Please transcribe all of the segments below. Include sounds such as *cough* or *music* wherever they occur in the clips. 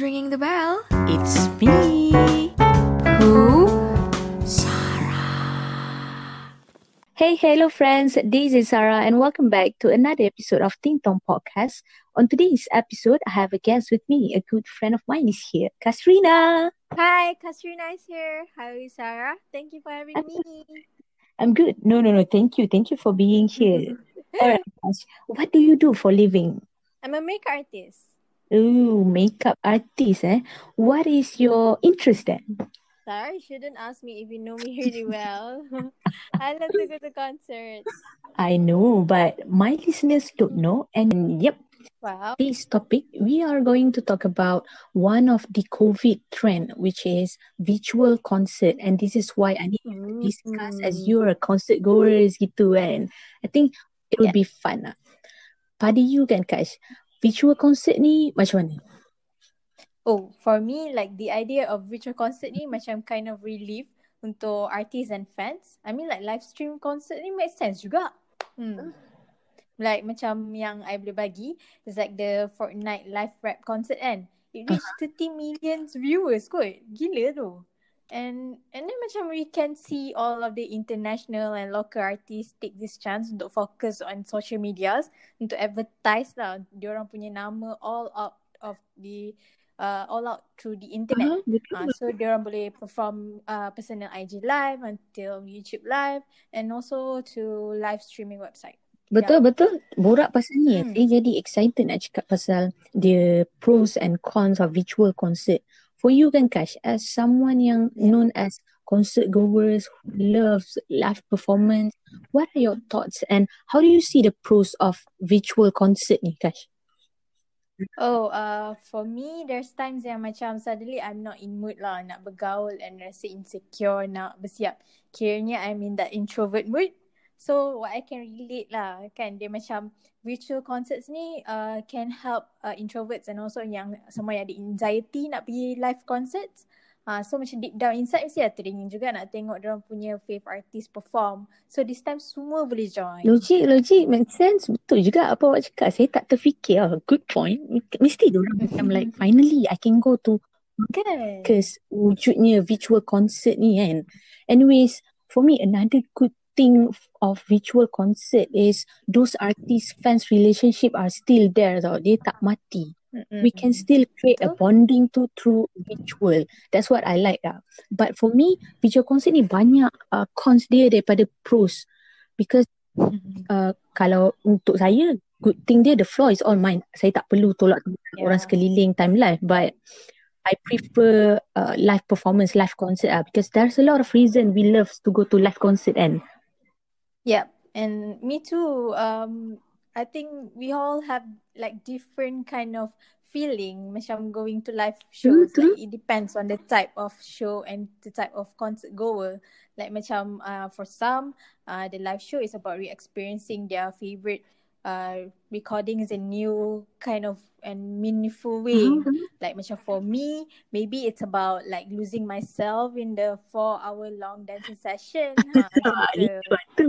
Who's ringing the bell? It's me. Who? Hey, hello friends. This is Sarah and welcome back to another episode of Ting Tong Podcast. On today's episode, I have a guest with me. A good friend of mine is here, Kasrina. Hi, Katrina is here. Hi, Sarah. Thank you for having me. I'm good. No, no, no. Thank you. Thank you for being here. *laughs* All right. What do you do for living? I'm a makeup artist. Ooh, makeup artist, eh? What is your interest then? You shouldn't ask me if you know me really well. *laughs* I love to go to concerts. I know, but my listeners don't know. And yep, Wow. this topic, we are going to talk about one of the COVID trend, which is virtual concert. And this is why I need to discuss as you're a concert goers gitu kan. I think it will Yeah. be fun lah. Pada you kan Kash, virtual concert ni macam mana? Oh, for me, like the idea of virtual concert ni macam kind of relief untuk artists and fans. I mean like live stream concert ni make sense juga. Hmm. Like macam yang I boleh bagi is like the Fortnite live rap concert kan. It reached *laughs* 30 million viewers kot. Gila tu. And and then macam we can see all of the international and local artists take this chance untuk focus on social medias untuk advertise lah diorang punya nama all out of the uh, all out through the internet. Betul. Ah, so diorang boleh perform uh, personal IG live until YouTube live and also to live streaming website. Betul betul. Borak pasal ni, Hmm. saya jadi excited nak cakap pasal the pros and cons of virtual concert. For you kan Kash, as someone yang Yeah. known as concert goers who loves live performance, what are your thoughts and how do you see the pros of virtual concert ni Kash? Oh, uh, for me, there's times yang macam suddenly I'm not in mood lah nak bergaul and rasa insecure nak bersiap. Kiranya I'm in that introvert mood. So what I can relate lah kan dia macam virtual concerts ni uh, can help uh, introverts and also yang semua yang ada anxiety nak pergi live concerts. Uh, so macam deep down inside mesti ada teringin juga nak tengok orang punya favourite artist perform. So this time semua boleh join. Logik, logik, make sense. Betul juga apa awak cakap. Saya tak terfikir. Oh, good point. Mesti diorang macam like, finally I can go to Kan? Because wujudnya virtual concert ni kan. Anyways, for me another good thing of virtual concert is those artist fans relationship are still there tau. Dia tak mati. Mm-mm. We can still create a Betul. bonding to through virtual. That's what I like lah. But for me, virtual concert ni banyak uh, cons dia daripada pros. Because uh, kalau untuk saya, good thing dia the floor is all mine. Saya tak perlu tolak Yeah. orang sekeliling time live. But I prefer uh, live performance, live concert ah because there's a lot of reason we love to go to live concert and Yep, and me too. Um, I think we all have like different kind of feeling macam going to live shows. true. Like it depends on the type of show and the type of concert goer. Like macam uh, for some, uh, the live show is about re-experiencing their favorite uh recordings in new kind of and meaningful way. Like macam for me, maybe it's about like losing myself in the four hour long dancing session. *laughs* Ha, Ah, itu tu.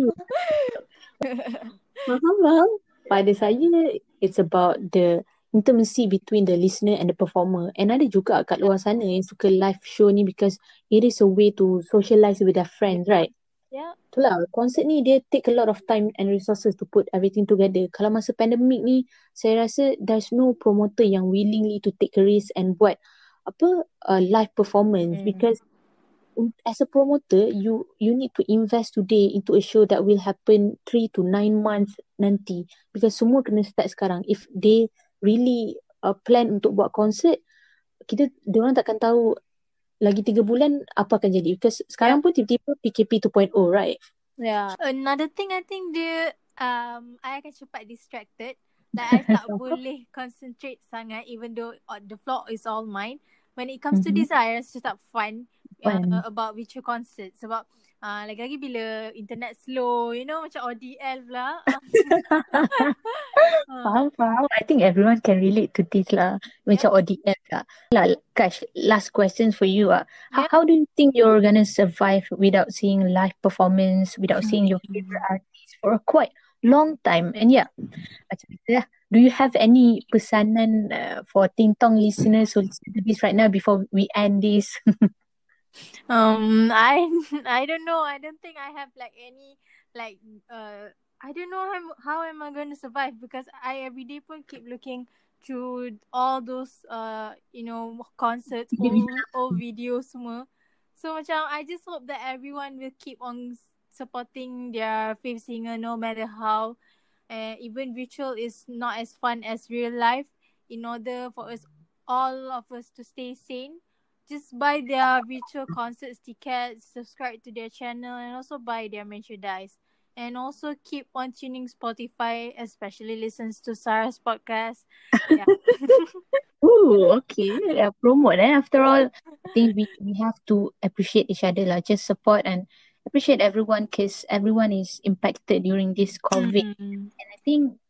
*laughs* Faham, faham. Pada saya, it's about the intimacy between the listener and the performer. And ada juga kat luar sana yang suka live show ni because it is a way to socialize with their friends, right? Yeah. Itulah, konsert ni dia take a lot of time and resources to put everything together. Kalau masa pandemic ni, saya rasa there's no promoter yang willingly to take a risk and buat apa uh, live performance Mm. because as a promoter, you you need to invest today into a show that will happen three to nine months nanti because semua kena start sekarang. If they really uh, plan untuk buat konsert, kita diorang takkan tahu lagi tiga bulan apa akan jadi because sekarang pun tiba-tiba PKP 2.0 right Yeah. Another thing I think dia um I akan cepat distracted. Like I tak *laughs* boleh concentrate sangat even though uh, the floor is all mine. When it comes to Mhm. this, I rasa tak fun, Uh, about virtual concert sebab uh, lagi-lagi bila internet slow, you know macam ODL pula. uh, *laughs* Faham, faham. I think everyone can relate to this lah. Macam ODM lah. Lah, Kash, last question for you ah. How, Yeah. how do you think you're gonna survive without seeing live performance, without seeing your favorite artist for a quite long time. And yeah, macam kita lah. Do you have any pesanan uh, for Ting Tong listeners who listen to this right now before we end this? *laughs* um, I *laughs* I don't know. I don't think I have like any like uh I don't know how how am I going to survive because I every day pun keep looking through all those uh you know concerts old, old videos semua. So macam I just hope that everyone will keep on supporting their favorite singer no matter how uh, even virtual is not as fun as real life in order for us all of us to stay sane just buy their virtual concerts tickets subscribe to their channel and also buy their merchandise and also keep on tuning spotify especially listens to sarah's podcast yeah. *laughs* Ooh, okay. Yeah, promote eh. After all, I think we, we have to appreciate each other lah. Just support and appreciate everyone because everyone is impacted during this COVID. Mm-hmm. And I think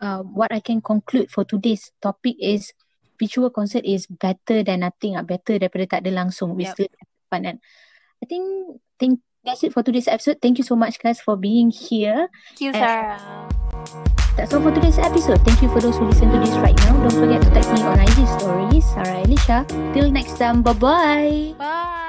uh, what I can conclude for today's topic is virtual concert is better than nothing. Uh, better daripada tak ada langsung. Yep. still fun. And I think, think that's it for today's episode. Thank you so much guys for being here. Thank you, Sarah. That's all for today's episode. Thank you for those who listen to this right now. Don't forget to tag me on IG stories, Sarah Elisha. Till next time, bye-bye. Bye.